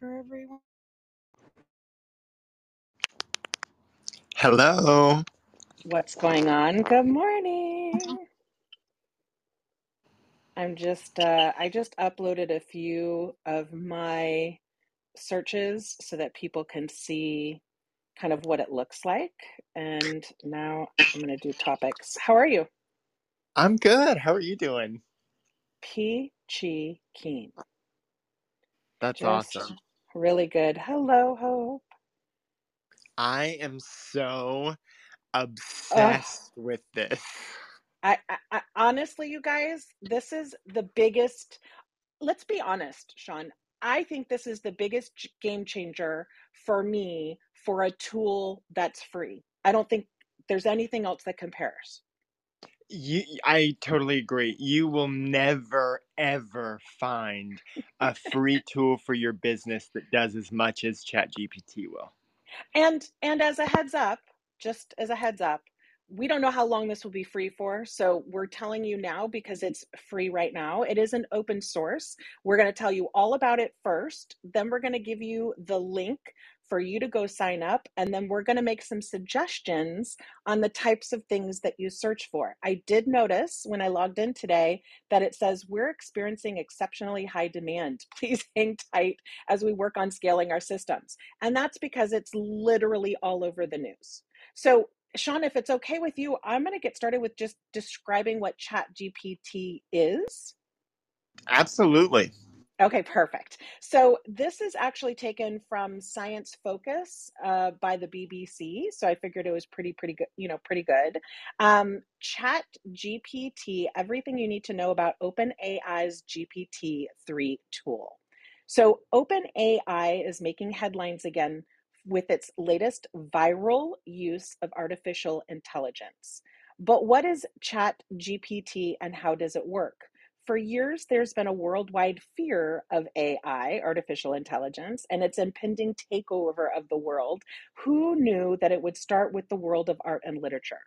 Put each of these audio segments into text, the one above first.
For everyone. Hello. What's going on? Good morning. I'm just uh, I just uploaded a few of my searches so that people can see kind of what it looks like. And now I'm going to do topics. How are you? I'm good. How are you doing? Peachy keen. That's Just awesome. Really good. Hello, Hope. I am so Ugh. obsessed with this. I, I, I honestly, you guys, this is the biggest. Let's be honest, Sean. I think this is the biggest game changer for me for a tool that's free. I don't think there's anything else that compares. You, I totally agree. You will never, ever find a free tool for your business that does as much as ChatGPT will. And and as a heads up, just as a heads up, we don't know how long this will be free for, so we're telling you now because it's free right now. It is an open source. We're going to tell you all about it first, then we're going to give you the link for you to go sign up, and then we're going to make some suggestions on the types of things that you search for. I did notice when I logged in today that it says we're experiencing exceptionally high demand. Please hang tight as we work on scaling our systems. And that's because it's literally all over the news. So, Sean, if it's okay with you, I'm going to get started with just describing what ChatGPT is. Absolutely. Okay, perfect. So this is actually taken from Science Focus uh, by the BBC. So I figured it was pretty, pretty good. You know, pretty good. Um, Chat GPT, everything you need to know about OpenAI's GPT three tool. So OpenAI is making headlines again with its latest viral use of artificial intelligence. But what is Chat GPT and how does it work? For years, there's been a worldwide fear of AI, artificial intelligence, and its impending takeover of the world. Who knew that it would start with the world of art and literature?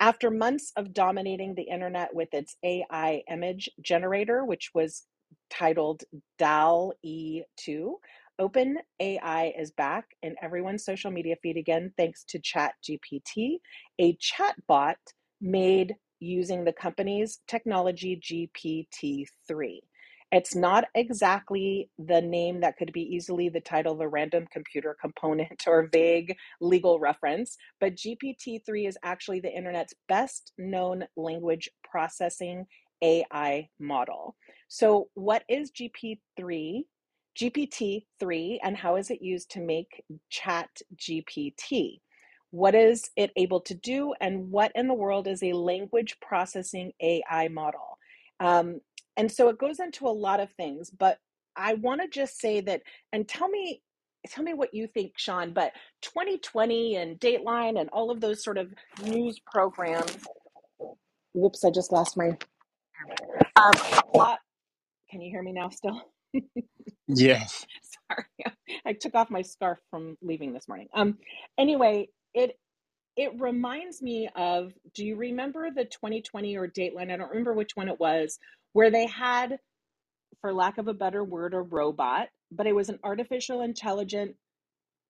After months of dominating the internet with its AI image generator, which was titled DALL-E 2, OpenAI is back in everyone's social media feed again thanks to ChatGPT, a chatbot made using the company's technology GPT-3. It's not exactly the name that could be easily the title of a random computer component or vague legal reference, but GPT-3 is actually the internet's best known language processing AI model. So, what is GPT 3? GPT-3 and how is it used to make Chat GPT? What is it able to do, and what in the world is a language processing AI model? Um, and so it goes into a lot of things, but I want to just say that, and tell me, tell me what you think, Sean. But 20/20 and Dateline and all of those sort of news programs. Whoops! I just lost my. Um, lot. Can you hear me now? Still. Yes. Sorry, I took off my scarf from leaving this morning. Um, anyway, it it reminds me of. Do you remember the 20/20 or Dateline? I don't remember which one it was, where they had, for lack of a better word, a robot, but it was an artificial intelligent.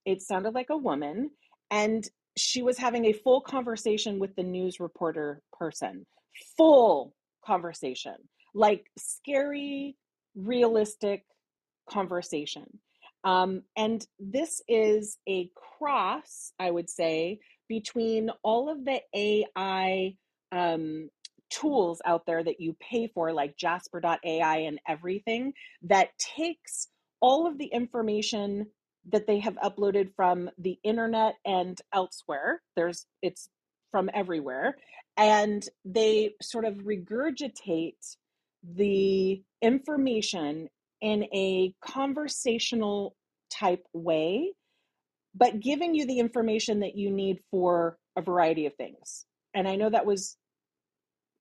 It sounded like a woman, and she was having a full conversation with the news reporter person. Full conversation, like scary, realistic conversation. Um, and this is a cross, I would say, between all of the AI um, tools out there that you pay for, like Jasper.ai and everything, that takes all of the information that they have uploaded from the internet and elsewhere. There's it's from everywhere, and they sort of regurgitate the information in a conversational type way, but giving you the information that you need for a variety of things. And I know that was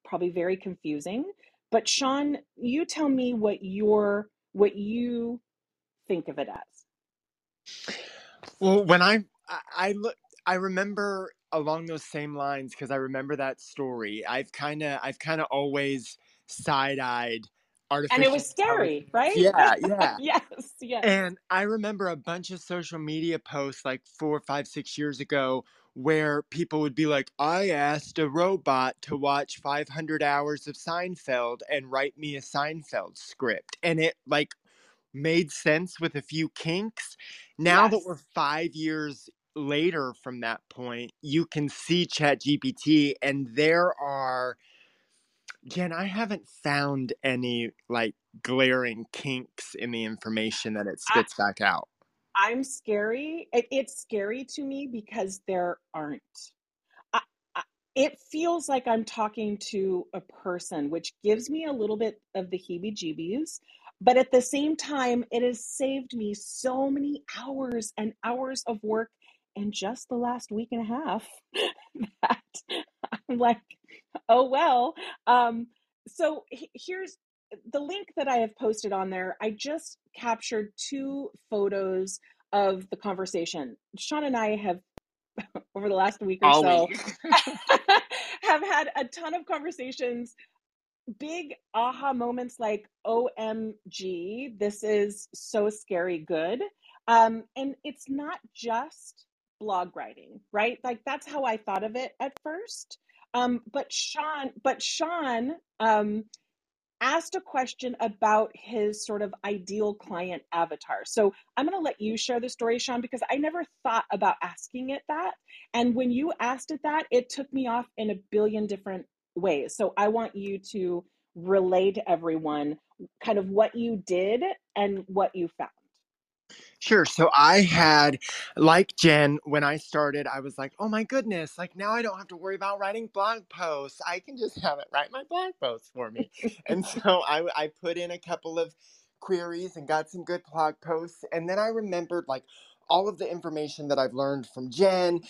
probably very confusing, but Sean, you tell me what your what you think of it as. Well, when I I, look, I remember along those same lines because I remember that story. I've kind of I've kind of always side eyed artificial. And it was scary, right? Yeah, yeah. yes, yes. And I remember a bunch of social media posts like four, five, six years ago where people would be like, I asked a robot to watch 500 hours of Seinfeld and write me a Seinfeld script. And it like made sense with a few kinks. Now yes. that we're five years later from that point, you can see ChatGPT and there are Jen, I haven't found any like glaring kinks in the information that it spits I, back out. I'm scary. It, it's scary to me because there aren't. I, I, it feels like I'm talking to a person, which gives me a little bit of the heebie jeebies. But at the same time, it has saved me so many hours and hours of work in just the last week and a half that I'm like, oh well. Um, so here's the link that I have posted on there. I just captured two photos of the conversation. Sean and I have over the last week or Always. so have had a ton of conversations big aha moments like omg this is so scary good um, and it's not just blog writing right like that's how i thought of it at first um, but Sean, but Sean um, asked a question about his sort of ideal client avatar. So I'm going to let you share the story, Sean, because I never thought about asking it that. And when you asked it that, it took me off in a billion different ways. So I want you to relay to everyone kind of what you did and what you found. Sure. So I had, like Jen, when I started, I was like, oh my goodness, like now I don't have to worry about writing blog posts. I can just have it write my blog posts for me. and so I, I put in a couple of queries and got some good blog posts. And then I remembered like all of the information that I've learned from Jen,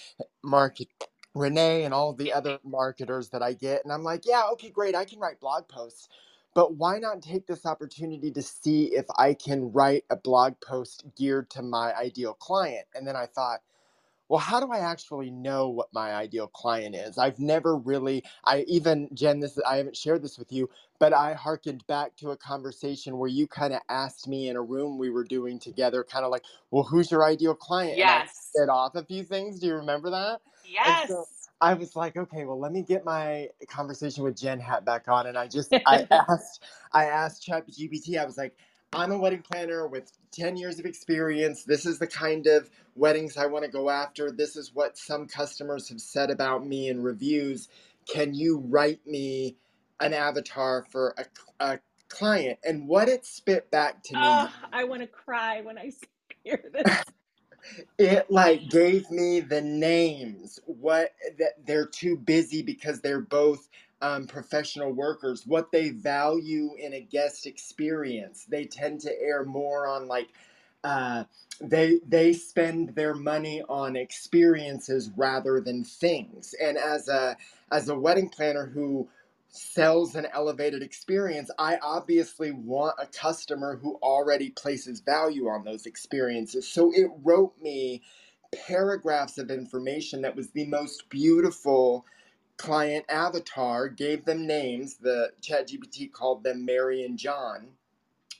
Market, Renee, and all the other marketers that I get. And I'm like, yeah, okay, great. I can write blog posts but why not take this opportunity to see if I can write a blog post geared to my ideal client? And then I thought, well, how do I actually know what my ideal client is? I've never really, I even, Jen, this, I haven't shared this with you, but I harkened back to a conversation where you kind of asked me in a room we were doing together, kind of like, well, who's your ideal client? Yes. And I said off a few things. Do you remember that? Yes. So I was like, okay, well, let me get my conversation with Jen hat back on, and I just I asked I asked ChatGPT. I was like, I'm a wedding planner with 10 years of experience. This is the kind of weddings I want to go after. This is what some customers have said about me in reviews. Can you write me an avatar for a, a client? And what it spit back to me. Oh, I want to cry when I hear this it like gave me the names what that they're too busy because they're both um, professional workers what they value in a guest experience. They tend to err more on like uh, they they spend their money on experiences rather than things. And as a as a wedding planner who sells an elevated experience, I obviously want a customer who already places value on those experiences. So it wrote me paragraphs of information that was the most beautiful client avatar, gave them names. The ChatGPT called them Mary and John.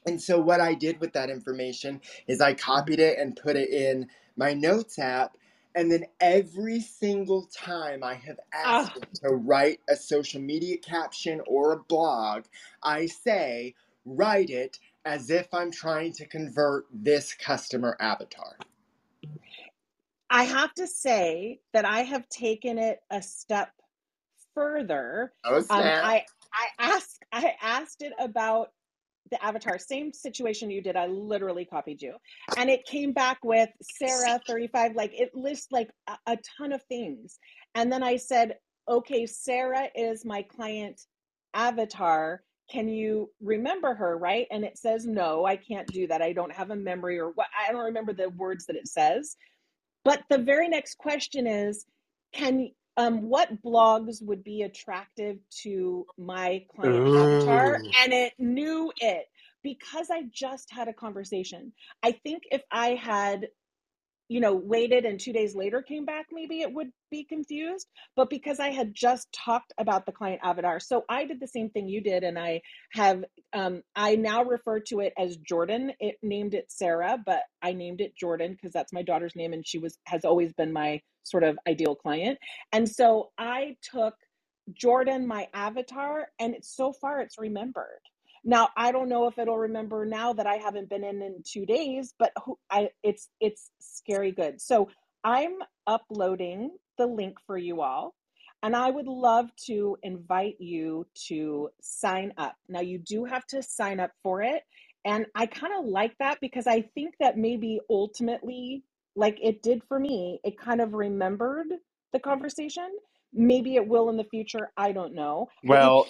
And so what I did with that information is I copied it and put it in my notes app and then every single time I have asked ah. to write a social media caption or a blog, I say, write it as if I'm trying to convert this customer avatar. I have to say that I have taken it a step further. Oh, snap. Um, I I asked I asked it about the avatar, same situation you did. I literally copied you. And it came back with Sarah 35, like it lists like a, a ton of things. And then I said, okay, Sarah is my client avatar. can you remember her right and it says no i can't do that i don't have a memory or what i don't remember the words that it says but the very next question is can um, what blogs would be attractive to my client Ooh. avatar and it knew it because i just had a conversation i think if i had you know, waited and two days later came back, maybe it would be confused. But because I had just talked about the client avatar, so I did the same thing you did, and I have, um, I now refer to it as Jordan. It named it Sarah, but I named it Jordan because that's my daughter's name, and she was has always been my sort of ideal client. And so I took Jordan, my avatar, and it's so far it's remembered. Now I don't know if it'll remember now that I haven't been in in two days, but I it's it's scary good. So I'm uploading the link for you all, and I would love to invite you to sign up. Now you do have to sign up for it, and I kind of like that because I think that maybe ultimately, like it did for me, it kind of remembered the conversation. Maybe it will in the future. I don't know. Well,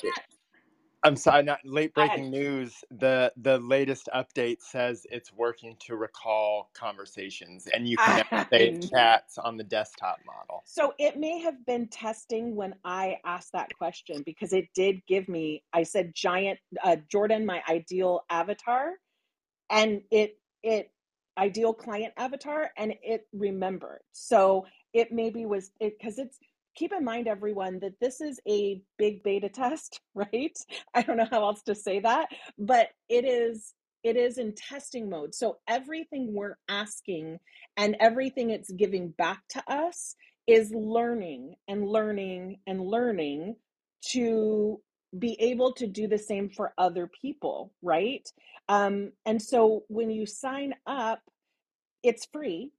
I'm sorry, not late breaking news. The the latest update says it's working to recall conversations and you can save chats on the desktop model. So it may have been testing when I asked that question because it did give me I said giant uh, Jordan my ideal avatar and it it ideal client avatar and it remembered. So it maybe was it because it's keep in mind, everyone, that this is a big beta test, right? I don't know how else to say that, but it is it is in testing mode. So everything we're asking and everything it's giving back to us is learning and learning and learning to be able to do the same for other people, right? Um, and so when you sign up, it's free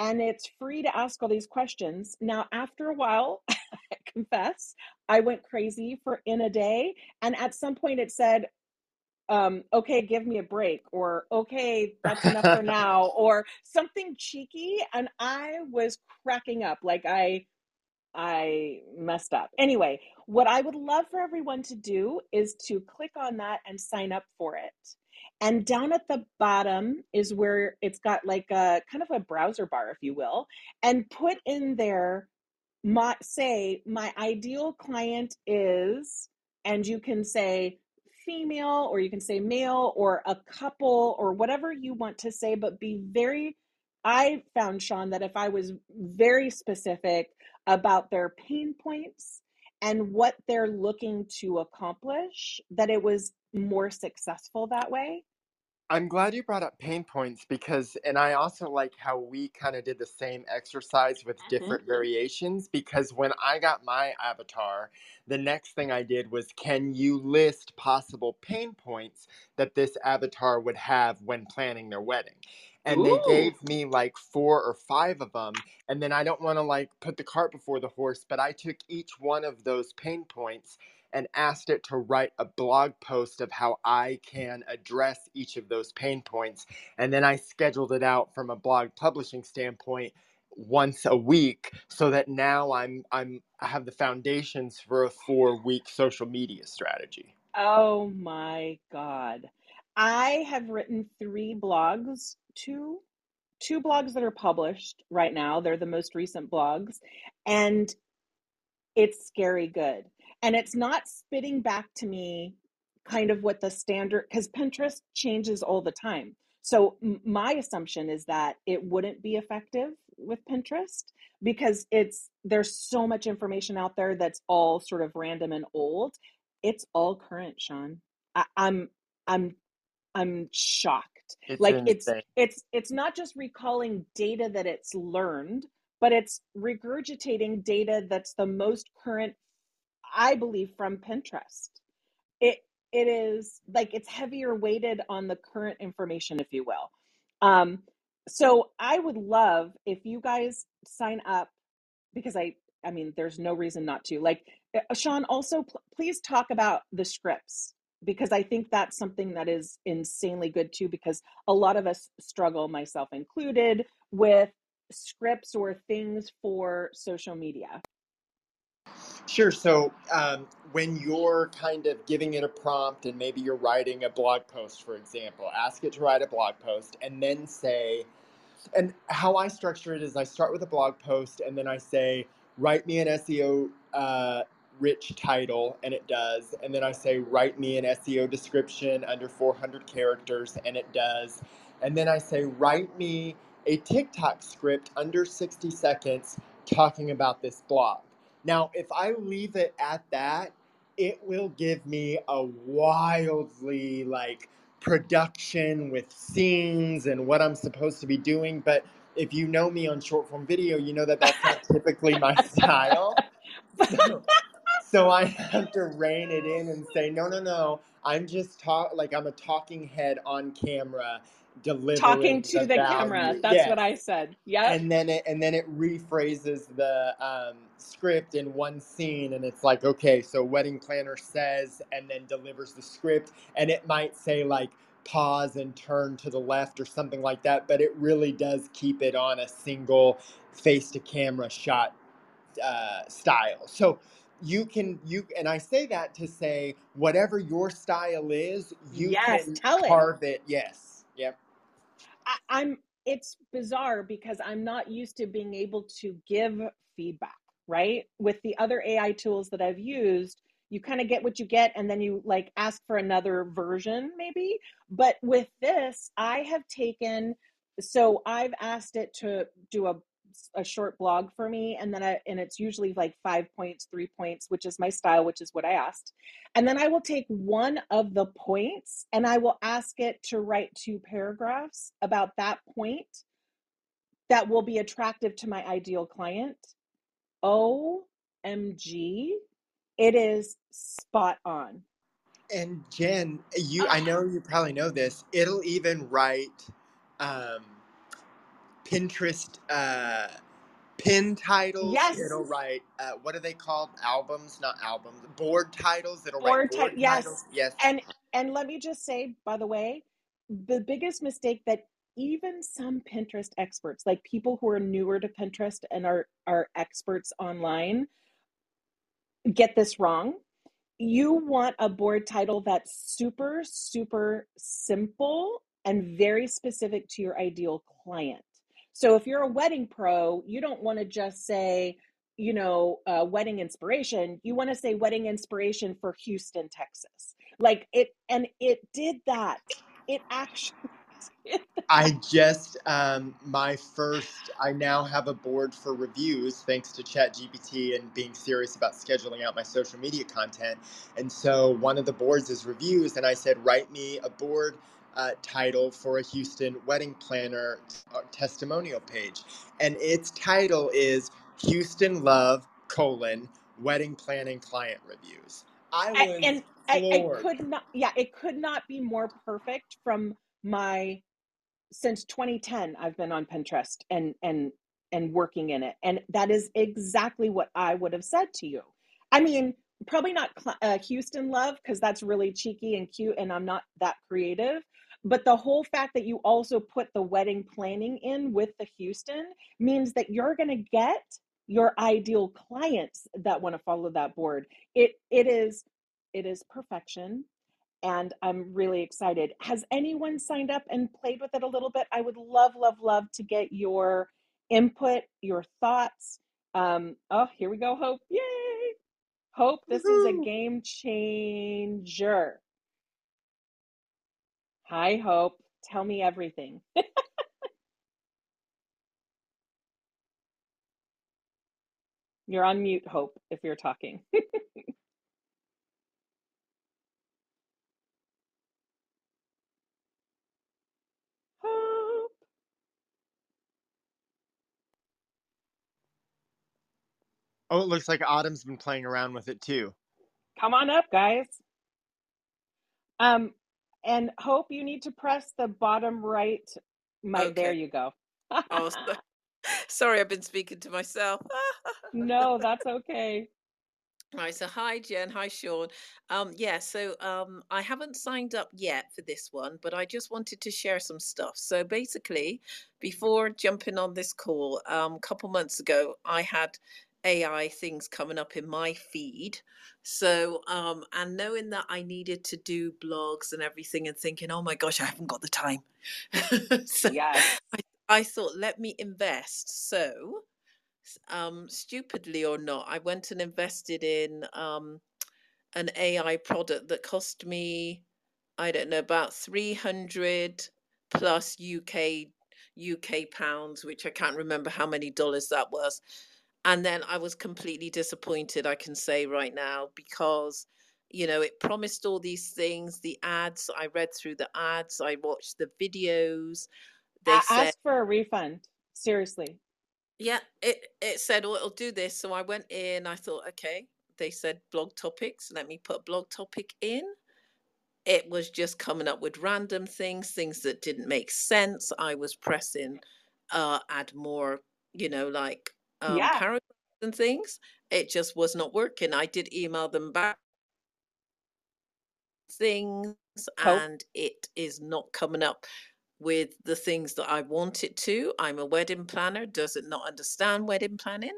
and it's free to ask all these questions. Now, after a while, I confess, I went crazy for in a day. And at some point, it said, um, okay, give me a break, or okay, that's enough for now, or something cheeky. And I was cracking up. Like I, I messed up. Anyway, what I would love for everyone to do is to click on that and sign up for it. And down at the bottom is where it's got like a kind of a browser bar, if you will, and put in there, my, say, my ideal client is, and you can say female or you can say male or a couple or whatever you want to say, but be very. I found, Sean, that if I was very specific about their pain points and what they're looking to accomplish, that it was more successful that way. I'm glad you brought up pain points because, and I also like how we kind of did the same exercise with mm-hmm. different variations. Because when I got my avatar, the next thing I did was, can you list possible pain points that this avatar would have when planning their wedding? And Ooh. they gave me like four or five of them. And then I don't want to like put the cart before the horse, but I took each one of those pain points and asked it to write a blog post of how I can address each of those pain points. And then I scheduled it out from a blog publishing standpoint once a week so that now I'm I'm I have the foundations for a 4 week social media strategy. Oh my god. I have written 3 blogs, two two blogs that are published right now. They're the most recent blogs and it's scary good and it's not spitting back to me kind of what the standard because pinterest changes all the time. So m- my assumption is that it wouldn't be effective with pinterest because it's there's so much information out there that's all sort of random and old. It's all current sean. I, i'm i'm i'm shocked. It's like it's it's it's not just recalling data that it's learned but it's regurgitating data that's the most current I believe from Pinterest. It it is like it's heavier weighted on the current information, if you will. Um, so I would love if you guys sign up because I I mean there's no reason not to. Like uh, Sean, also pl- please talk about the scripts because I think that's something that is insanely good too. Because a lot of us struggle, myself included, with scripts or things for social media. Sure. So um, when you're kind of giving it a prompt and maybe you're writing a blog post, for example, ask it to write a blog post and then say, and how I structure it is I start with a blog post and then I say, write me an SEO uh, rich title, and it does. And then I say, write me an SEO description under 400 characters, and it does. And then I say, write me a TikTok script under 60 seconds talking about this blog. Now, if I leave it at that, it will give me a wildly like production with scenes and what I'm supposed to be doing. But if you know me on short form video, you know that that's not typically my style. So, so I have to rein it in and say, no, no, no. I'm just talk like I'm a talking head on camera talking to the, the camera. That's Yes. what I said. Yeah. And then it and then it rephrases the um, script in one scene, and it's like, okay, so wedding planner says, and then delivers the script, and it might say like pause and turn to the left or something like that, but it really does keep it on a single face to camera shot uh, style. So you can you and I say that to say whatever your style is, you Yes, can tell it. carve it. Yes. Yep. I, I'm it's bizarre because I'm not used to being able to give feedback, right? With the other AI tools that I've used, you kind of get what you get and then you like ask for another version maybe. But with this, I have taken so I've asked it to do a a short blog for me and then I and it's usually like 5 points, 3 points, which is my style, which is what I asked. And then I will take one of the points and I will ask it to write two paragraphs about that point that will be attractive to my ideal client. OMG, it is spot on. And Jen, you I know you probably know this. It'll even write um, Pinterest uh, pin titles. Yes. It'll write uh, what are they called? Albums, not albums. Board titles. It'll Board write ti- yes. titles. Yes. And and let me just say, by the way, the biggest mistake that even some Pinterest experts, like people who are newer to Pinterest and are are experts online, get this wrong. You want a board title that's super, super simple and very specific to your ideal client. So if you're a wedding pro, you don't want to just say, you know, uh, wedding inspiration. You want to say wedding inspiration for Houston, Texas. Like it, and it did that. It actually I just um, my first. I now have a board for reviews thanks to ChatGPT and being serious about scheduling out my social media content. And so one of the boards is reviews, and I said, write me a board uh, title for a Houston wedding planner uh, testimonial page, and its title is Houston Love colon wedding planning client reviews. I was and I, I could not yeah it could not be more perfect from my since 2010 i've been on pinterest and and and working in it. And that is exactly what i would have said to you. I mean probably not uh, houston love because that's really cheeky and cute and i'm not that creative but the whole fact that you also put the wedding planning in with the houston means that you're going to get your ideal clients that want to follow that board it it is it is perfection and I'm really excited. Has anyone signed up and played with it a little bit? I would love, love, love to get your input, your thoughts. Um, oh, here we go, Hope. Yay! Hope, this is a game changer. Hi, Hope. Tell me everything. You're on mute, Hope, if you're talking. Hope. Oh, it looks like Autumn's been playing around with it too. Come on up, guys. Um, and Hope, you need to press the bottom right. My, there you go. Oh, so- sorry, I've been speaking to myself. no, that's okay. Right, so hi Jen, hi Sean. Um, yeah, so um, I haven't signed up yet for this one, but I just wanted to share some stuff. So basically, before jumping on this call, um, a couple months ago, I had AI things coming up in my feed. So, um, and knowing that I needed to do blogs and everything and thinking, oh my gosh, I haven't got the time. so Yes. I, I thought, let me invest. So, um, stupidly or not, I went and invested in um, an AI product that cost me, I don't know, about 300 plus UK UK pounds, which I can't remember how many dollars that was. And then I was completely disappointed, I can say right now, because you know it promised all these things the ads i read through the ads i watched the videos they A- said ask for a refund. Seriously. yeah it it said oh it'll do this so i went in i thought okay they said blog topics let me put blog topic in it was just coming up with random things things that didn't make sense i was pressing uh add more you know like um Yeah. paragraphs and things it just was not working i did email them back things Hope. and it is not coming up with the things that I want it to. I'm a wedding planner, does it not understand wedding planning?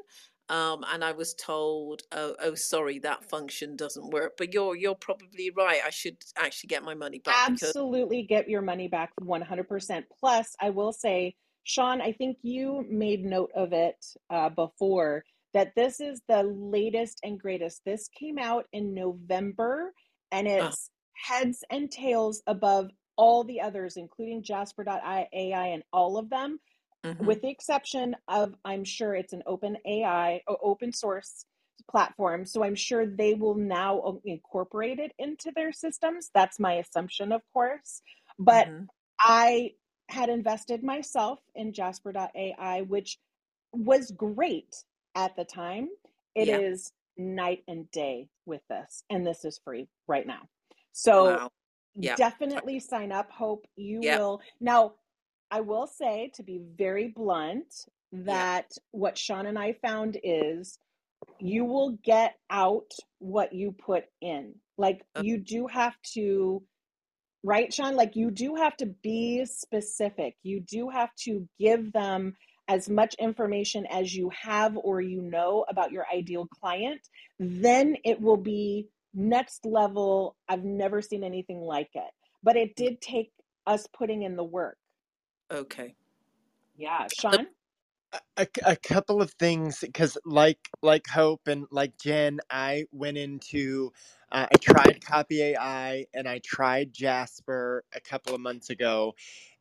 Um, and I was told, oh, oh, sorry, that function doesn't work. But you're you're probably right. I should actually get my money back because Absolutely get your money back 100%. Plus, I will say, Sean, I think you made note of it uh, before that this is the latest and greatest. This came out in November and it's heads and tails above all the others, including Jasper.ai and all of them, mhm, with the exception of, I'm sure it's an open AI or open source platform. So I'm sure they will now incorporate it into their systems. That's my assumption, of course. But mhm. I had invested myself in Jasper.ai, which was great at the time. It Yeah. is night and day with this, and this is free right now. So Wow. Yeah. definitely sign up. Hope you Yeah. will. Now, I will say, to be very blunt, that what Sean and I found is you will get out what you put in. Like, Uh, you do have to right sean? Like you do have to be specific. You do have to give them as much information as you have or you know about your ideal client then it will be next level. I've never seen anything like it. But it did take us putting in the work. Okay. yeah sean? A, a a couple of things because like like hope and like jen i went into uh, i tried Copy.ai and i tried jasper a couple of months ago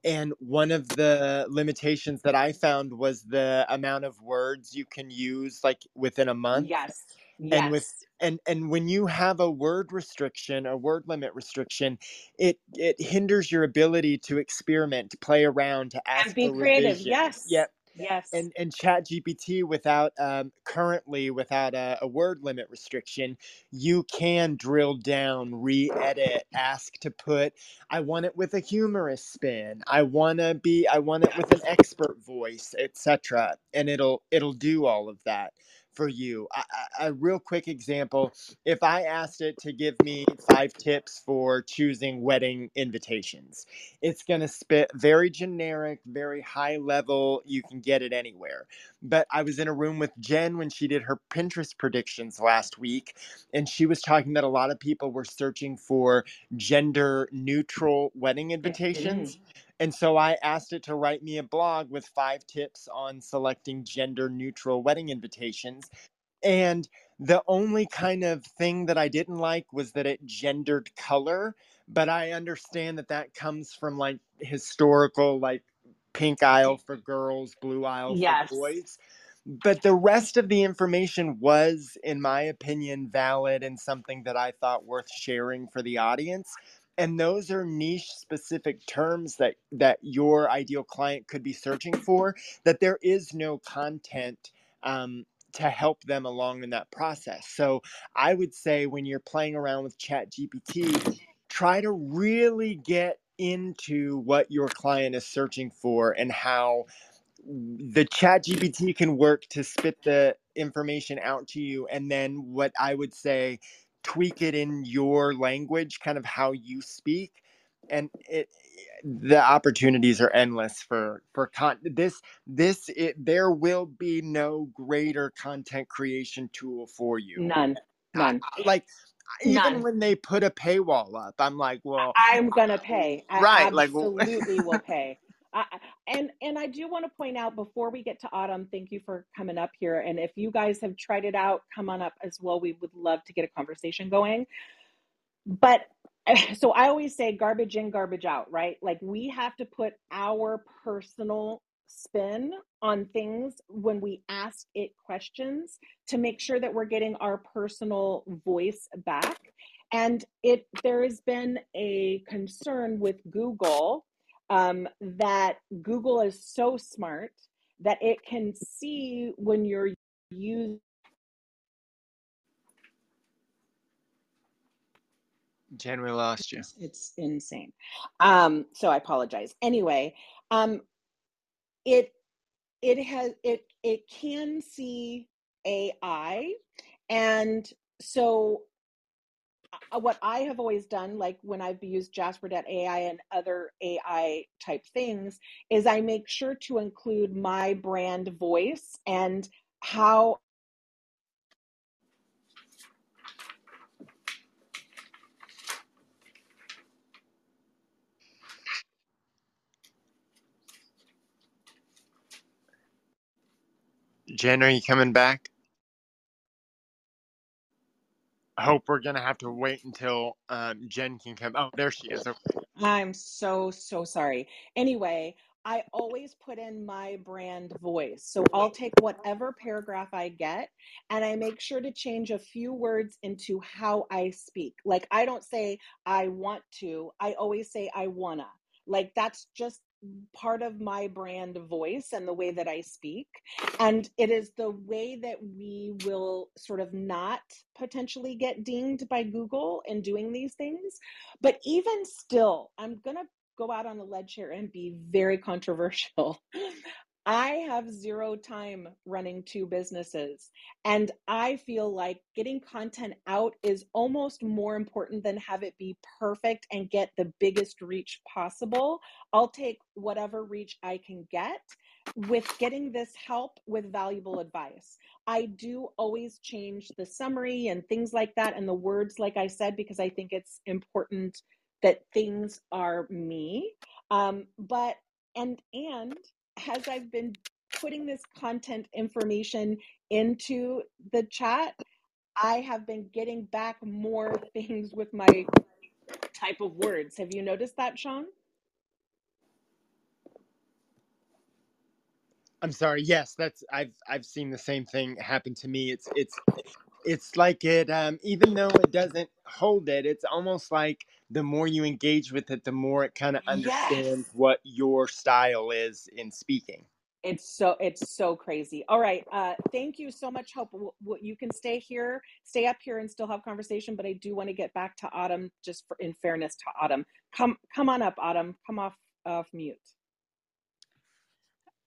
and one of the limitations that i found was the amount of words you can use like within a month yes and with and and when you have a word restriction a word limit restriction it it hinders your ability to experiment to play around to and ask be creative yes. Yep yes. and and chat gpt without um, currently without a, a word limit restriction you can drill down re-edit ask to put i want it with a humorous spin. I want to be i want it with an expert voice etc and it'll it'll do all of that for you I, I, a real quick example if i asked it to give me five tips for choosing wedding invitations it's going to spit very generic, very high level. You can get it anywhere. But I was in a room with Jen when she did her Pinterest predictions last week, and she was talking that a lot of people were searching for gender neutral wedding Mhm. invitations. And so I asked it to write me a blog with five tips on selecting gender neutral wedding invitations. And the only kind of thing that I didn't like was that it gendered color, but I understand that that comes from like historical, like pink aisle for girls, blue aisle for yes boys. But the rest of the information was, in my opinion, valid and something that I thought worth sharing for the audience. And those are niche specific terms that, that your ideal client could be searching for, that there is no content um, to help them along in that process. So I would say when you're playing around with Chat GPT, try to really get into what your client is searching for and how the chat gpt can work to spit the information out to you and then what i would say tweak it in your language kind of how you speak and it the opportunities are endless for for con this this it, there will be no greater content creation tool for you None. None. I, like even None. when they put a paywall up i'm like well I'm gonna pay. I right like absolutely will pay. And and I do want to point out before we get to autumn, thank you for coming up here. And if you guys have tried it out, come on up as well. We would love to get a conversation going. But so I always say garbage in, garbage out, right? Like we have to put our personal spin on things when we ask it questions to make sure that we're getting our personal voice back. And it there has been a concern with Google um, that Google is so smart that it can see when you're using jen we lost you. It's, it's insane. Um so i apologize. Anyway um it it has it it can see ai and so Uh, what I have always done, like when I've used Jasper.ai and other AI type things, is I make sure to include my brand voice and how jen are you coming back hope we're gonna have to wait until um, jen can come oh there she is okay. I'm so, so sorry. Anyway, I always put in my brand voice. So I'll take whatever paragraph I get and I make sure to change a few words into how I speak. Like I don't say I want to, I always say I wanna. Like that's just part of my brand voice and the way that I speak. And it is the way that we will sort of not potentially get dinged by Google in doing these things. But even still, I'm going to go out on a ledge here and be very controversial. I have zero time running two businesses. And I feel like getting content out is almost more important than have it be perfect and get the biggest reach possible. I'll take whatever reach I can get with getting this help with valuable advice. I do always change the summary and things like that and the words, like I said, because I think it's important that things are me. Um, but and and as I've been putting this content information into the chat, I have been getting back more things with my type of words. Have you noticed that, Sean? I'm sorry. Yes, that's I've I've seen the same thing happen to me. It's it's it's like it um even though it doesn't hold it, it's almost like the more you engage with it, the more it kind of understands Yes. what your style is in speaking. It's so it's so crazy. All right. Uh thank you so much. Hope w- w- you can stay here, stay up here and still have conversation, but I do want to get back to Autumn just for in fairness to Autumn. Come come on up Autumn. Come off off mute.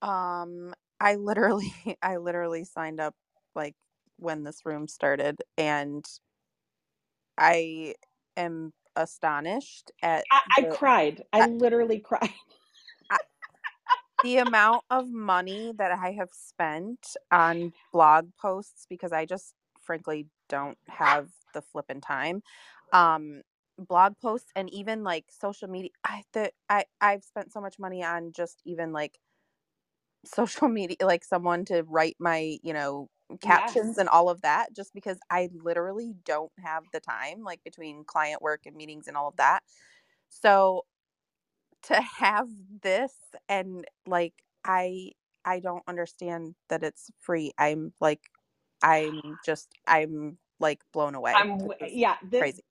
Um, I literally, I literally signed up like when this room started, and I am astonished at I, I cried. I I, literally cried. I, the amount of money that I have spent on blog posts because I just frankly don't have the flipping time. Um, blog posts and even like social media. I the I I've spent so much money on just even like social media like someone to write my you know captions Yes. and all of that just because i literally don't have the time like between client work and meetings and all of that. So to have this and like i i don't understand that it's free. I'm like i'm just i'm like blown away I'm this yeah, this crazy.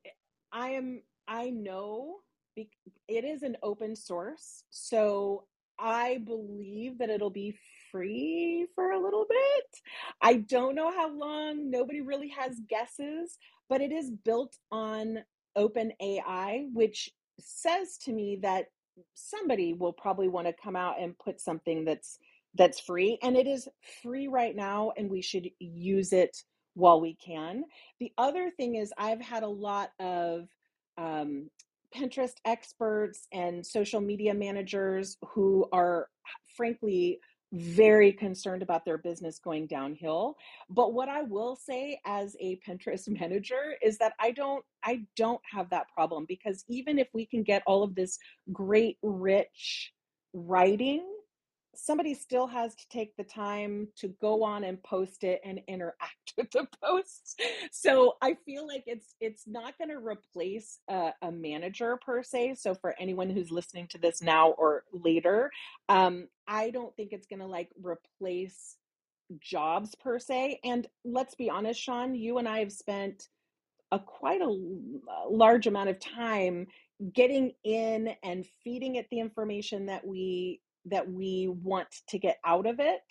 I am I know it is an open source, so I believe that it'll be free for a little bit. I don't know how long, nobody really has guesses, but it is built on open AI, which says to me that somebody will probably want to come out and put something that's that's free and it is free right now and we should use it while we can. The other thing is I've had a lot of um, Pinterest experts and social media managers who are frankly very concerned about their business going downhill. But what i will say as a pinterest manager is that i don't i don't have that problem because even if we can get all of this great rich writing somebody still has to take the time to go on and post it and interact with the posts. So i feel like it's it's not going to replace a, a, manager per se so for anyone who's listening to this now or later um i don't think it's going to like replace jobs per se. And let's be honest sean you and i have spent a quite a large amount of time getting in and feeding it the information that we that we want to get out of it.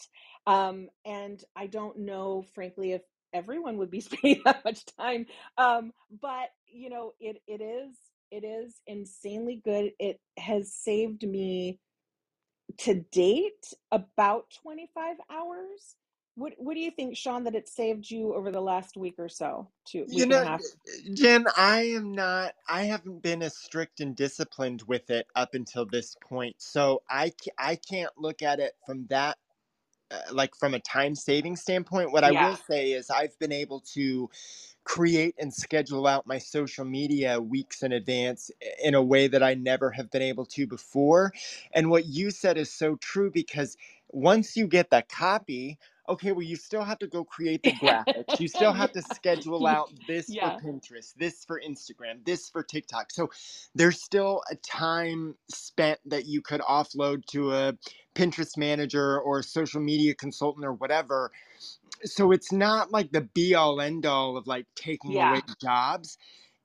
Um, and I don't know, frankly, if everyone would be spending that much time. Um, but you know, it it is it is insanely good. It has saved me to date about 25 hours. What what do you think, Sean, that it saved you over the last week or so? Two you know, Jen, I am not. I haven't been as strict and disciplined with it up until this point, so I I can't look at it from that uh, like from a time saving standpoint. What I will say is I've been able to create and schedule out my social media weeks in advance in a way that I never have been able to before. And what you said is so true because once you get the copy, okay, well, you still have to go create the graphics. You still have to schedule out this yeah. for Pinterest, this for Instagram, this for TikTok. So there's still a time spent that you could offload to a Pinterest manager or a social media consultant or whatever. So it's not like the be all end all of like taking yeah. away jobs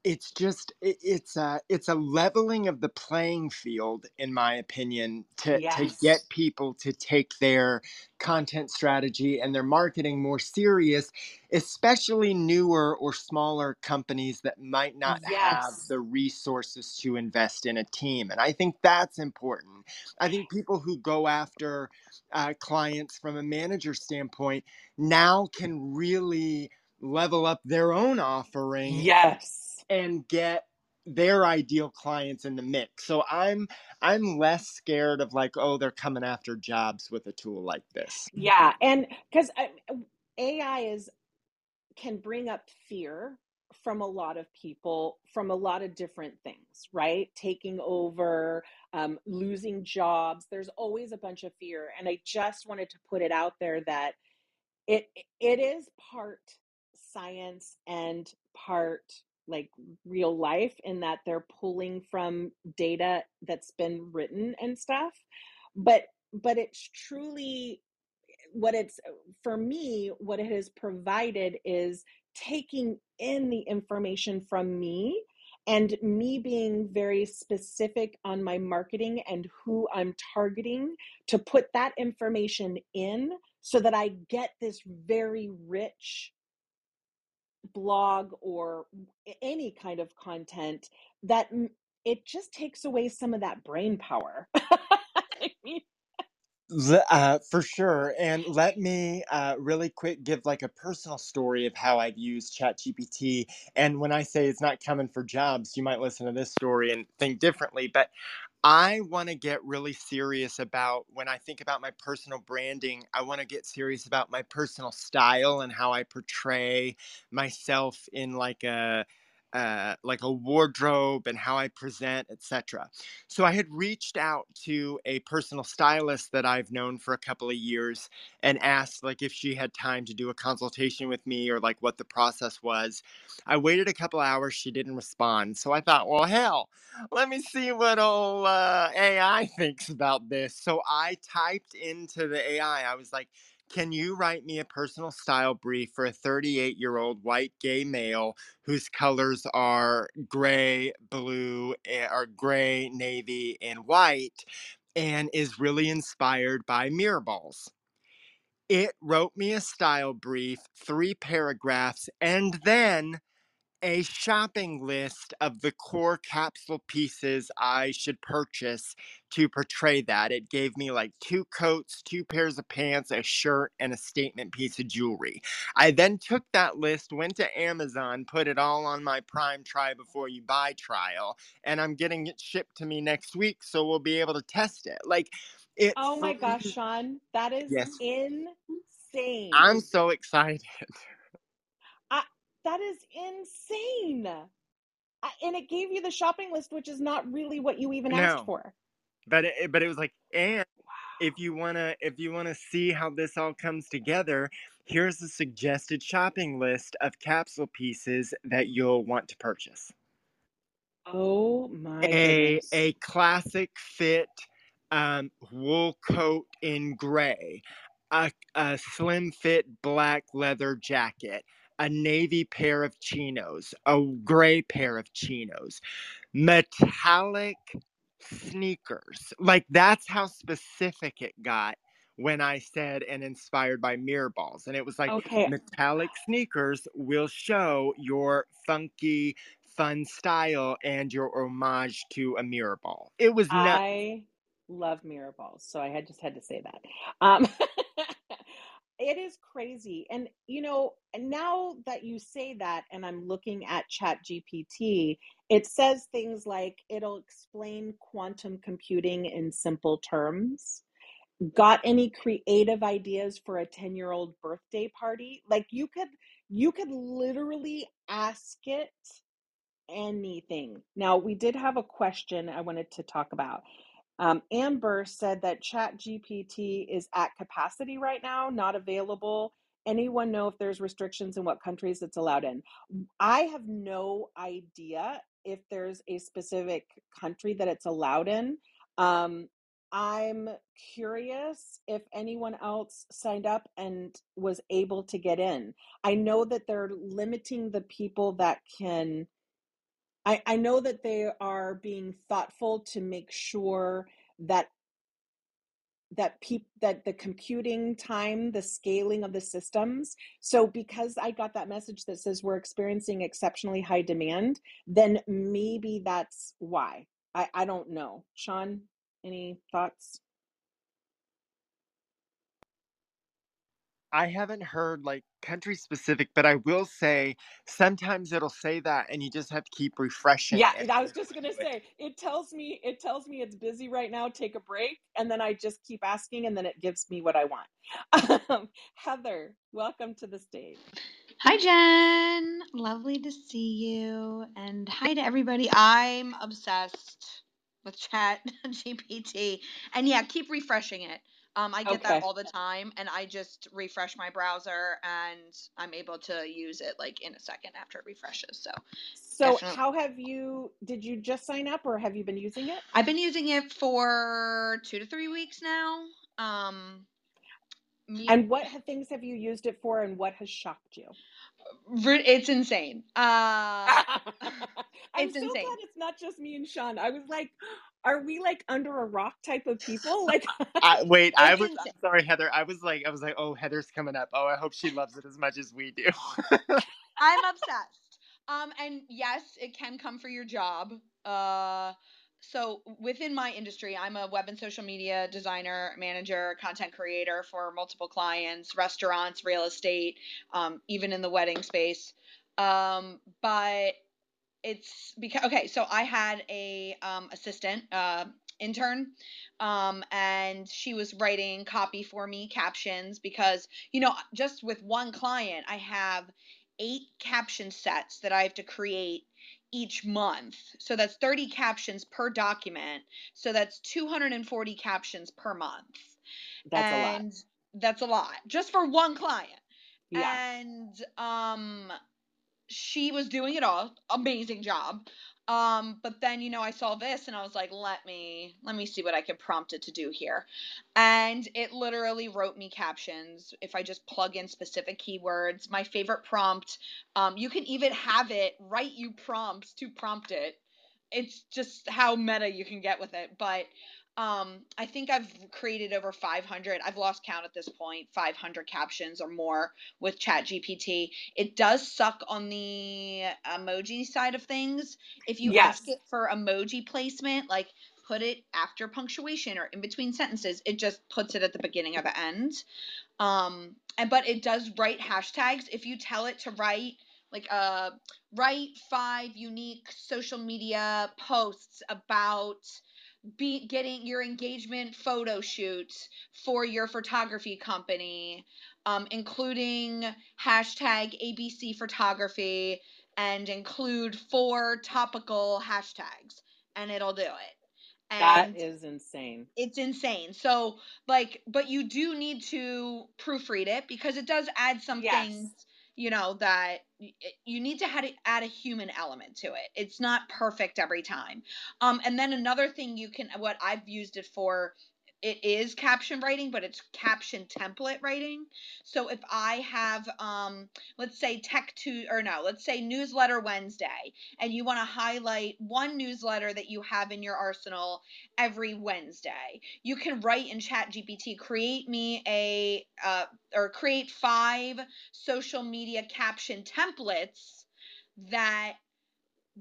it's just it, it's a it's a leveling of the playing field in my opinion to yes. to get people to take their content strategy and their marketing more serious especially newer or smaller companies that might not yes. have the resources to invest in a team and i think that's important i think people who go after uh, clients from a manager standpoint now can really level up their own offering yes and get their ideal clients in the mix. So I'm I'm less scared of like oh they're coming after jobs with a tool like this. Yeah, and cuz AI is can bring up fear from a lot of people from a lot of different things right taking over um, losing jobs there's always a bunch of fear and i just wanted to put it out there that it it is part science and part like real life in that they're pulling from data that's been written and stuff but but it's truly what it's for me what it has provided is taking in the information from me and me being very specific on my marketing and who I'm targeting to put that information in so that I get this very rich blog or any kind of content that it just takes away some of that brain power. Uh, for sure. And let me uh, really quick give like a personal story of how I've used ChatGPT. And when I say it's not coming for jobs, you might listen to this story and think differently. But I want to get really serious about when I think about my personal branding, I want to get serious about my personal style and how I portray myself in like a uh, like a wardrobe and how I present, etc. So I had reached out to a personal stylist that I've known for a couple of years and asked like if she had time to do a consultation with me or like what the process was. I waited a couple hours, she didn't respond. So I thought, well, hell, let me see what old uh, AI thinks about this. So I typed into the AI. I was like, can you write me a personal style brief for a 38 year old white gay male whose colors are gray, blue, eh, or gray, navy, and white, and is really inspired by mirror balls? It wrote me a style brief, three paragraphs, and then a shopping list of the mm. core capsule pieces I should purchase to portray that. It gave me like two coats, two pairs of pants, a shirt, and a statement piece of jewelry. I then took that list, went to Amazon, put it all on my Prime Try Before You Buy trial, and I'm getting it shipped to me next week, so we'll be able to test it. Like, it. Oh my gosh, Sean, that is Yes. insane. I'm so excited. That is insane. And it gave you the shopping list, which is not really what you even No. asked for. But it, but it was like, and if you wanna if you wanna see how this all comes together, here's a suggested shopping list of capsule pieces that you'll want to purchase. Oh my a goodness. a classic fit um, wool coat in gray, a, a slim fit black leather jacket, a navy pair of chinos, a gray pair of chinos, metallic sneakers. Like that's how specific it got when I said and inspired by mirror balls. And it was like okay. metallic sneakers will show your funky fun style and your homage to a mirror ball. It was nuts. I love mirror balls, so I had just had to say that. Um, it is crazy, and you know, now that you say that, and I'm looking at Chat GPT, it says things like it'll explain quantum computing in simple terms. Got any creative ideas for a 10 year old birthday party? Like you could, you could literally ask it anything. Now, we did have a question I wanted to talk about. Um, Amber said that ChatGPT is at capacity right now, not available. Anyone know if there's restrictions in what countries it's allowed in? I have no idea if there's a specific country that it's allowed in. Um, I'm curious if anyone else signed up and was able to get in. I know that they're limiting the people that can I, I know that they are being thoughtful to make sure that that peop that the computing time, the scaling of the systems. So because I got that message that says we're experiencing exceptionally high demand, then maybe that's why. I, I don't know. Sean, any thoughts? I haven't heard like country specific, but I will say sometimes it'll say that and you just have to keep refreshing Yeah, it. I was just gonna say it tells me it tells me it's busy right now. Take a break, and then I just keep asking, and then it gives me what I want. Um, Heather, welcome to the stage. Hi, Jen. Lovely to see you. And hi to everybody. I'm obsessed with Chat GPT. And yeah, keep refreshing it. Um, I get that all the time, and I just refresh my browser, and I'm able to use it like in a second after it refreshes. So So, Definitely. how have you? Did you just sign up, or have you been using it? I've been using it for two to three weeks now. Um, me- And what things have you used it for, and what has shocked you? Re- it's insane. Uh, I'm It's so insane. glad it's not just me and Sean. I was like, are we like under a rock type of people? Like, I, wait, I was insane. I'm sorry, Heather. I was like, I was like, oh, Heather's coming up. Oh, I hope she loves it as much as we do. I'm obsessed. Um, and yes, it can come for your job. Uh, so within my industry, I'm a web and social media designer, manager, content creator for multiple clients, restaurants, real estate, um, even in the wedding space. Um, but it's because okay, so I had a um, assistant, uh, intern, um, and she was writing copy for me, captions, because you know, just with one client, I have eight caption sets that I have to create each month. So that's 30 captions per document. So that's 240 captions per month. that's a lot. that's a lot just for one client. Yeah. And um she was doing it all. Amazing job. Um, but then you know I saw this and I was like, let me let me see what I could prompt it to do here. And it literally wrote me captions if I just plug in specific keywords. My favorite prompt, um, you can even have it write you prompts to prompt it. It's just how meta you can get with it. But um, I think I've created over 500. I've lost count at this point. 500 captions or more with ChatGPT. It does suck on the emoji side of things. If you Yes. ask it for emoji placement, like put it after punctuation or in between sentences, it just puts it at the beginning or the end. Um, and but it does write hashtags. If you tell it to write like uh write five unique social media posts about be getting your engagement photo shoot for your photography company, um, including hashtag ABC photography and include four topical hashtags, and it'll do it. That And is insane. it's insane. So, like, but you do need to proofread it because it does add some Yes. things, you know, that you need to add a, human element to it. It's not perfect every time. Um, and then another thing you can, what I've used it for, it is caption writing, but it's caption template writing. So if I have, um, let's say Tech to, or no, let's say Newsletter Wednesday, and you want to highlight one newsletter that you have in your arsenal every Wednesday. You can write in Chat GPT, create me a uh, or create five social media caption templates that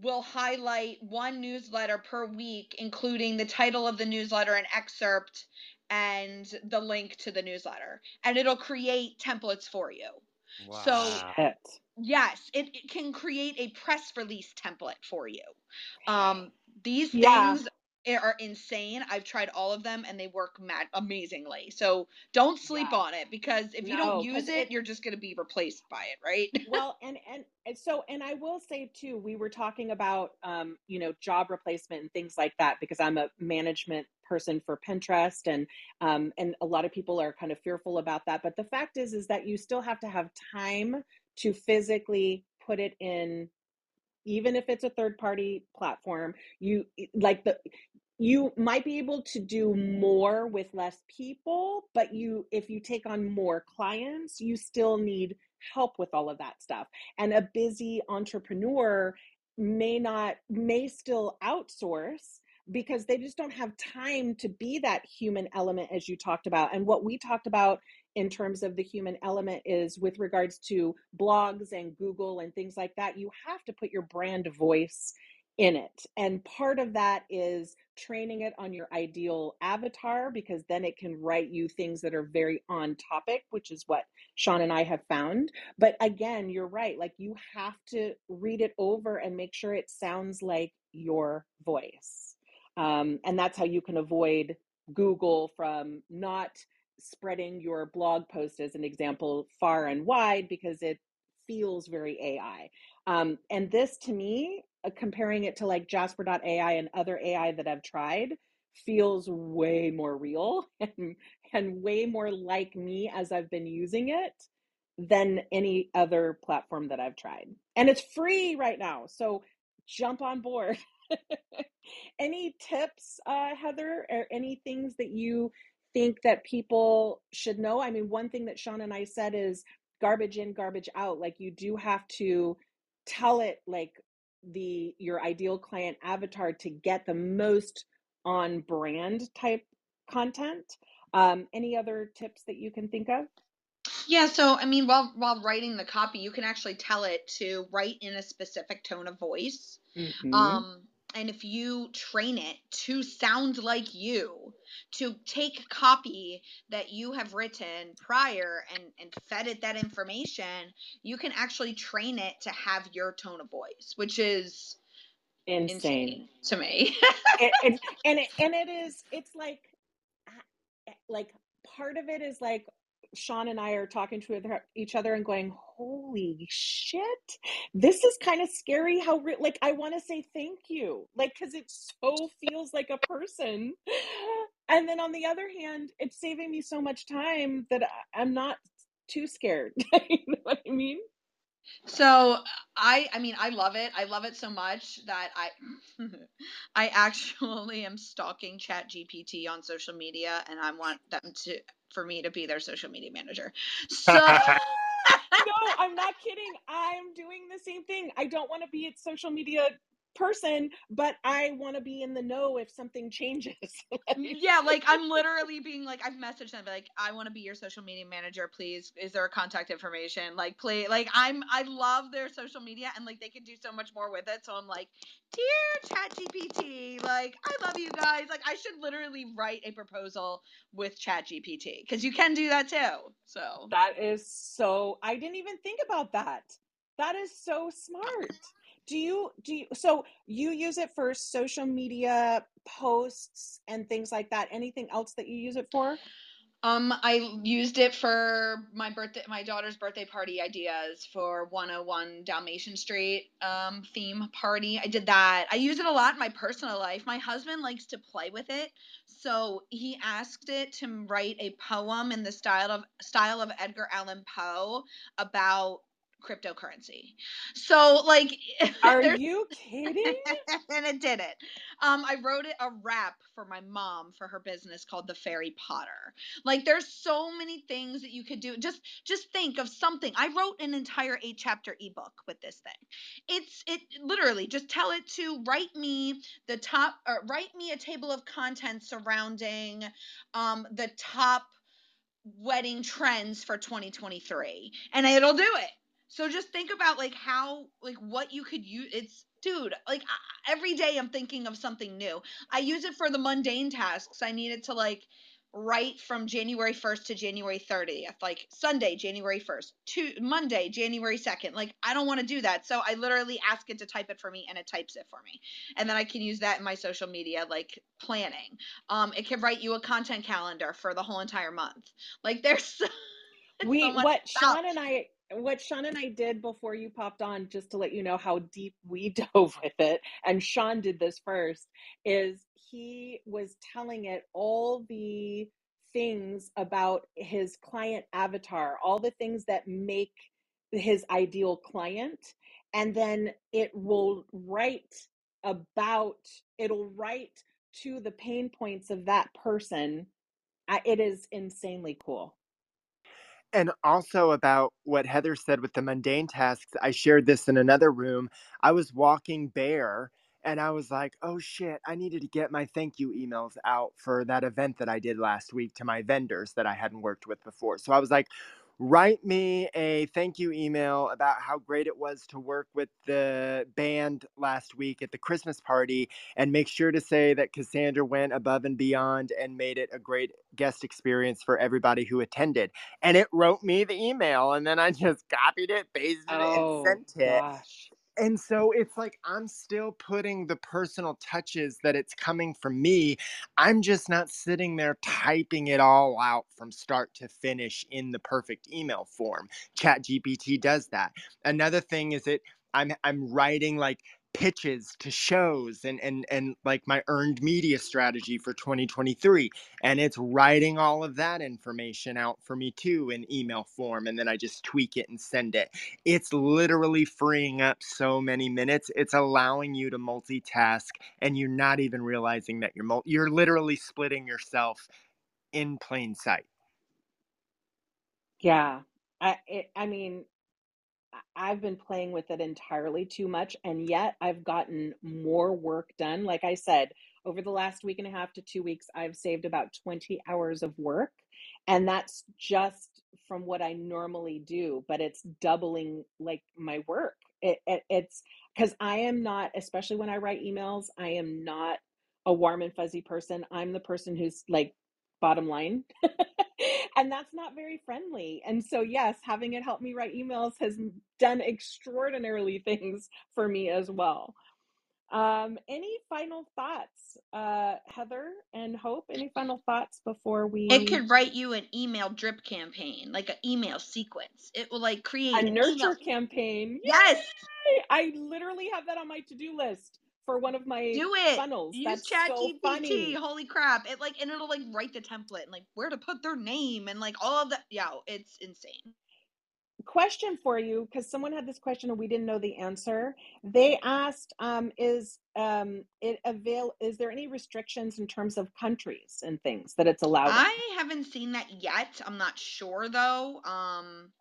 will highlight one newsletter per week, including the title of the newsletter, an excerpt, and the link to the newsletter. And it'll create templates for you. So Wow. It. Yes, it, it can create a press release template for you. Um, these Yeah. things i- are insane. I've tried all of them and they work mad amazingly. So don't sleep Yeah. on it because if you don't use it, it- you're just going to be replaced by it, right? well and and and so and i will say too we were talking about um you know job replacement and things like that because i'm a management person for pinterest and um and a lot of people are kind of fearful about that but the fact is is that you still have to have time to physically put it in even if it's a third party platform you like the you might be able to do more with less people but you if you take on more clients you still need help with all of that stuff. And a busy entrepreneur may not may still outsource because they just don't have time to be that human element as you talked about. And what we talked about in terms of the human element is with regards to blogs and google and things like that you have to put your brand voice in it. And part of that is training it on your ideal avatar because then it can write you things that are very on topic which is what sean and i have found. But again you're right like you have to read it over and make sure it sounds like your voice. Um, and that's how you can avoid google from not spreading your blog post as an example far and wide because it feels very ai um, and this to me uh, comparing it to like jasper.ai and other ai that i've tried feels way more real and, and way more like me as i've been using it than any other platform that i've tried. And it's free right now so jump on board. Any tips uh, heather or any things that you think that people should know i mean one thing that sean and i said is garbage in garbage out like you do have to tell it like the your ideal client avatar to get the most on brand type content um, any other tips that you can think of Yeah, so I mean, while while writing the copy, you can actually tell it to write in a specific tone of voice. Mhm. Um, and if you train it to sound like you, to take copy that you have written prior and and fed it that information, you can actually train it to have your tone of voice, which is insane, insane to me. it, it, and it, and it is it's like like part of it is like sean and i are talking to each other and going holy shit. This is kind of scary how re- like i want to say thank you like because it so feels like a person. And then on the other hand it's saving me so much time that I- i'm not too scared. You know what i mean So I I mean I love it. I love it so much that I I actually am stalking Chat GPT on social media and I want them to for me to be their social media manager. So no i'm not kidding i'm doing the same thing i don't want to be its social media person, but I want to be in the know if something changes. Mm, yeah, like I'm literally being like I've messaged them like I want to be your social media manager, please. Is there a contact information? Like please like I'm I love their social media and like they can do so much more with it. So I'm like, dear Chat GPT, like I love you guys. Like I should literally write a proposal with Chat GPT because you can do that too. So that is so I didn't even think about that. That is so smart do you do you so you use it for social media posts and things like that. Anything else that you use it for? Um i used it for my birthday my daughter's birthday party ideas for 101 dalmatian street um theme party. I did that. I use it a lot in my personal life. My husband likes to play with it so he asked it to write a poem in the style of style of edgar allan poe about cryptocurrency. So like Are you kidding? and it did it. Um I wrote it a rap for my mom for her business called The Fairy Potter. Like there's so many things that you could do. Just just think of something. I wrote an entire 8 chapter ebook with this thing. It's it literally just tell it to write me the top or write me a table of contents surrounding um the top wedding trends for 2023 and it'll do it so just think about like how like what you could use. It's dude, like every day I'm thinking of something new. I use it for the mundane tasks. I needed to like write from January 1st to January 30th, like Sunday, January 1st, to Monday, January 2nd. Like I don't want to do that. So I literally ask it to type it for me and it types it for me. And then I can use that in my social media like planning. Um it can write you a content calendar for the whole entire month. Like there's so, we so what Sean and I what Sean and I did before you popped on, just to let you know how deep we dove with it, and Sean did this first, is he was telling it all the things about his client avatar, all the things that make his ideal client, and then it will write about, it'll write to the pain points of that person. It is insanely cool. And also about what Heather said with the mundane tasks, I shared this in another room. I was walking bare and I was like, oh shit, I needed to get my thank you emails out for that event that I did last week to my vendors that I hadn't worked with before. So I was like, write me a thank you email about how great it was to work with the band last week at the Christmas party and make sure to say that Cassandra went above and beyond and made it a great guest experience for everybody who attended. And it wrote me the email and then I just copied it, pasted oh, it, and oh, sent it. Gosh and so it's like I'm still putting the personal touches that it's coming from me. I'm just not sitting there typing it all out from start to finish in the perfect email form. Chat GPT does that. Another thing is it I'm I'm writing like pitches to shows and and and like my earned media strategy for 2023 and it's writing all of that information out for me too in email form and then I just tweak it and send it. It's literally freeing up so many minutes. It's allowing you to multitask and you're not even realizing that you're mul- you're literally splitting yourself in plain sight. Yeah. I it, I mean I've been playing with it entirely too much, and yet I've gotten more work done. Like I said, over the last week and a half to two weeks, I've saved about 20 hours of work. And that's just from what I normally do, but it's doubling like my work. It, it it's because I am not, especially when I write emails, I am not a warm and fuzzy person. I'm the person who's like bottom line. and that's not very friendly. And so, yes, having it help me write emails has done extraordinarily things for me as well. Um, any final thoughts, uh, Heather and Hope? Any final thoughts before we? It could write you an email drip campaign, like an email sequence. It will like create a nurture email. campaign. Yes, Yay! I literally have that on my to do list for one of my do it. funnels. Use That's Chat so GPT. funny. Holy crap! It like and it'll like write the template and like where to put their name and like all of that. Yeah, it's insane. Question for you because someone had this question and we didn't know the answer. They asked, um, "Is um, it avail? Is there any restrictions in terms of countries and things that it's allowed?" I haven't seen that yet. I'm not sure though. Um,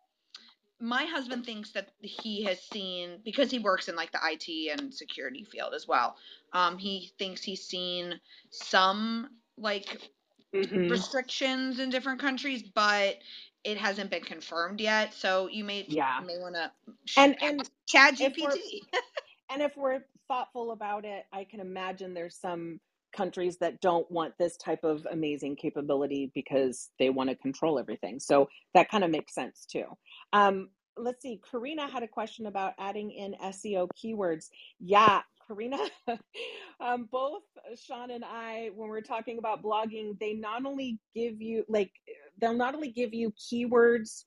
my husband thinks that he has seen because he works in like the IT and security field as well. Um, he thinks he's seen some like Mhm. restrictions in different countries, but it hasn't been confirmed yet. So you may Yeah. may want to And and chat GPT. and if we're thoughtful about it, I can imagine there's some countries that don't want this type of amazing capability because they want to control everything. So that kind of makes sense too. Um, let's see. Karina had a question about adding in SEO keywords. Yeah, Karina, um, both Sean and I, when we're talking about blogging, they not only give you like they'll not only give you keywords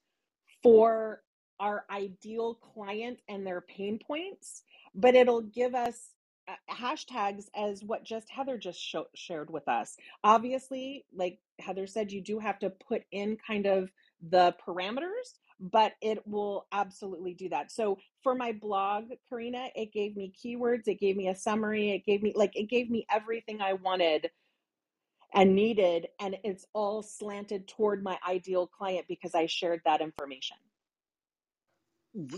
for our ideal client and their pain points, but it'll give us uh, hashtags as what just Heather just shared with us. Obviously, like Heather said, you do have to put in kind of the parameters, but it will absolutely do that. So for my blog, Karina, it gave me keywords, it gave me a summary, it gave me like it gave me everything I wanted and needed and it's all slanted toward my ideal client because I shared that information.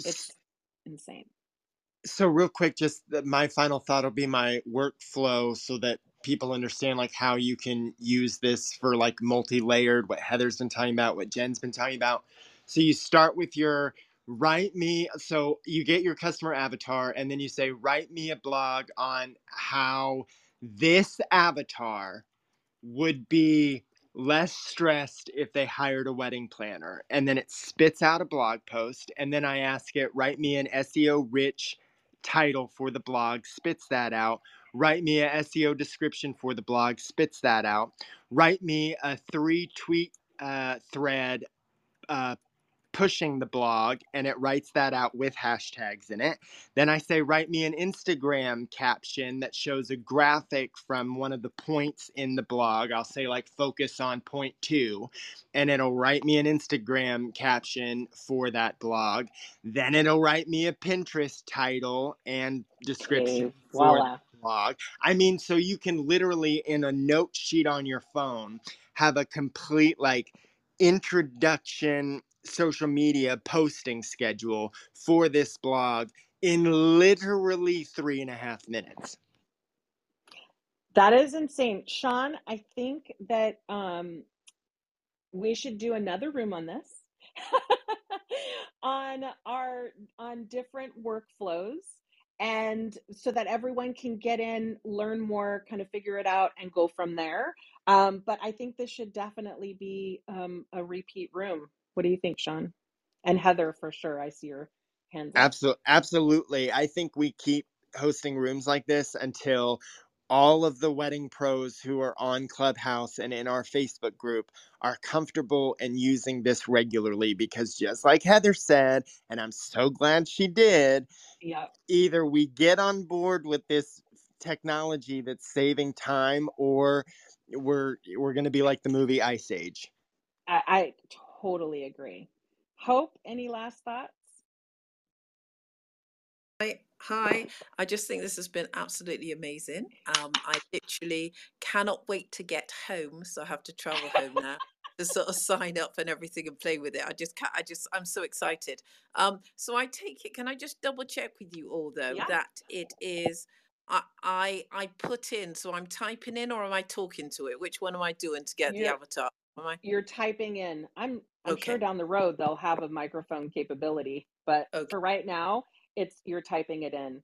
It's insane. so real quick just the, my final thought will be my workflow so that people understand like how you can use this for like multi-layered what heather's been talking about what jen's been talking about so you start with your write me so you get your customer avatar and then you say write me a blog on how this avatar would be less stressed if they hired a wedding planner. And then it spits out a blog post and then i ask it write me an seo rich title for the blog spits that out. Write me a seo description for the blog spits that out. Write me a three tweet uh, thread uh, pushing the blog and it writes that out with hashtags in it. Then I say, write me an Instagram caption that shows a graphic from one of the points in the blog. I'll say, like, focus on point two, and it'll write me an Instagram caption for that blog. Then it'll write me a Pinterest title and description Okay, for the blog. I mean, so you can literally, in a note sheet on your phone, have a complete, like, introduction social media posting schedule for this blog in literally three and a half minutes. That is insane. Sean, I think that um, we should do another room on this on our on different workflows and so that everyone can get in learn more kind of figure it out and go from there um, but i think this should definitely be um, a repeat room what do you think sean and heather for sure i see your hands Absolutely, absolutely. I think we keep hosting rooms like this until all of the wedding pros who are on Clubhouse and in our Facebook group are comfortable and using this regularly because just like Heather said, and I'm so glad she did, yeah either we get on board with this technology that's saving time or we're we're going to be like the movie Ice Age. I, I totally agree hope any last thoughts Hi, hi. I just think this has been absolutely amazing. Um, I literally cannot wait to get home, so I have to travel home now to sort of sign up and everything and play with it. I just can't, I just I'm so excited. Um, so I take it. Can I just double check with you all though yeah that it is I I I put in, so I'm typing in or am I talking to it? Which one am I doing to get the you're avatar? Am I you're typing in i'm i'm sure down the road they'll have a microphone capability but Okay. for right now it's you're typing it in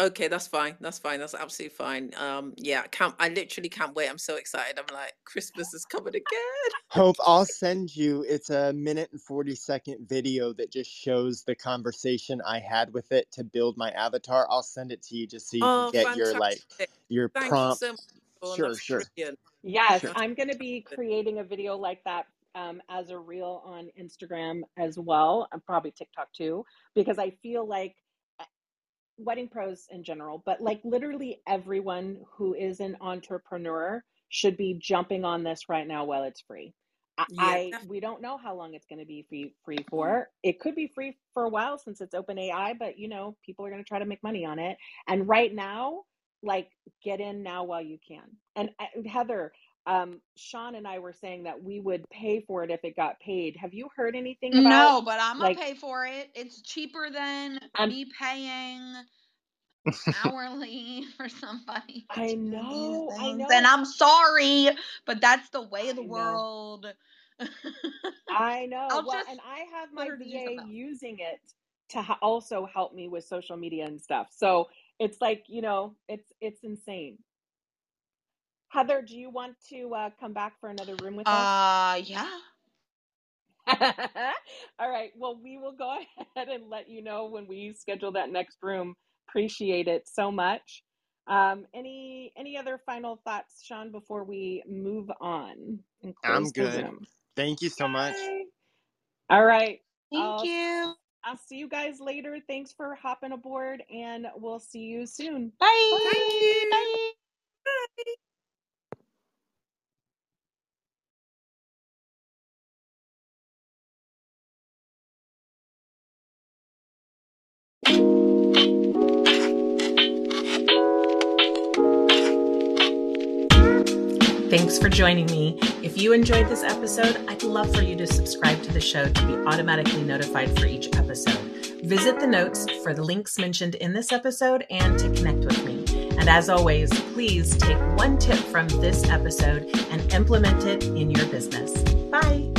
Okay, that's fine. That's fine. That's absolutely fine. Um, yeah, I can't. I literally can't wait. I'm so excited. I'm like, Christmas is coming again. Hope I'll send you. It's a minute and 40 second video that just shows the conversation I had with it to build my avatar. I'll send it to you just so you can Oh, get your like your Thank you prompt. so much, Sure, sure, brilliant. yes sure. I'm going to be creating a video like that um, as a reel on instagram as well and probably tiktok too because i feel like uh, wedding pros in general, but like literally everyone who is an entrepreneur should be jumping on this right now while it's free. I, Yeah, I we don't know how long it's going to be free free for. It could be free for a while since it's open AI, but you know, people are going to try to make money on it. And right now, like get in now while you can. And uh, Heather, um, Sean and I were saying that we would pay for it if it got paid. Have you heard anything about? No, but I'm gonna like- pay for it. It's cheaper than I'm- me paying hourly for somebody. I to do these know, I know. And I'm sorry, but that's the way of the I world. I know. Well, and I have my VA using it to ha- also help me with social media and stuff. So it's like you know, it's it's insane. Heather, do you want to uh, come back for another room with us? Uh, yeah. All right. Well, we will go ahead and let you know when we schedule that next room. Appreciate it so much. Um, any any other final thoughts, Sean, before we move on and close I'm the good. room? Thank you so much. All right. Thank I'll- you. I'll see you guys later. Thanks for hopping aboard, and we'll see you soon. Bye. Thank you. Bye. For joining me. If you enjoyed this episode, I'd love for you to subscribe to the show to be automatically notified for each episode. Visit the notes for the links mentioned in this episode and to connect with me. And as always, please take one tip from this episode and implement it in your business. Bye.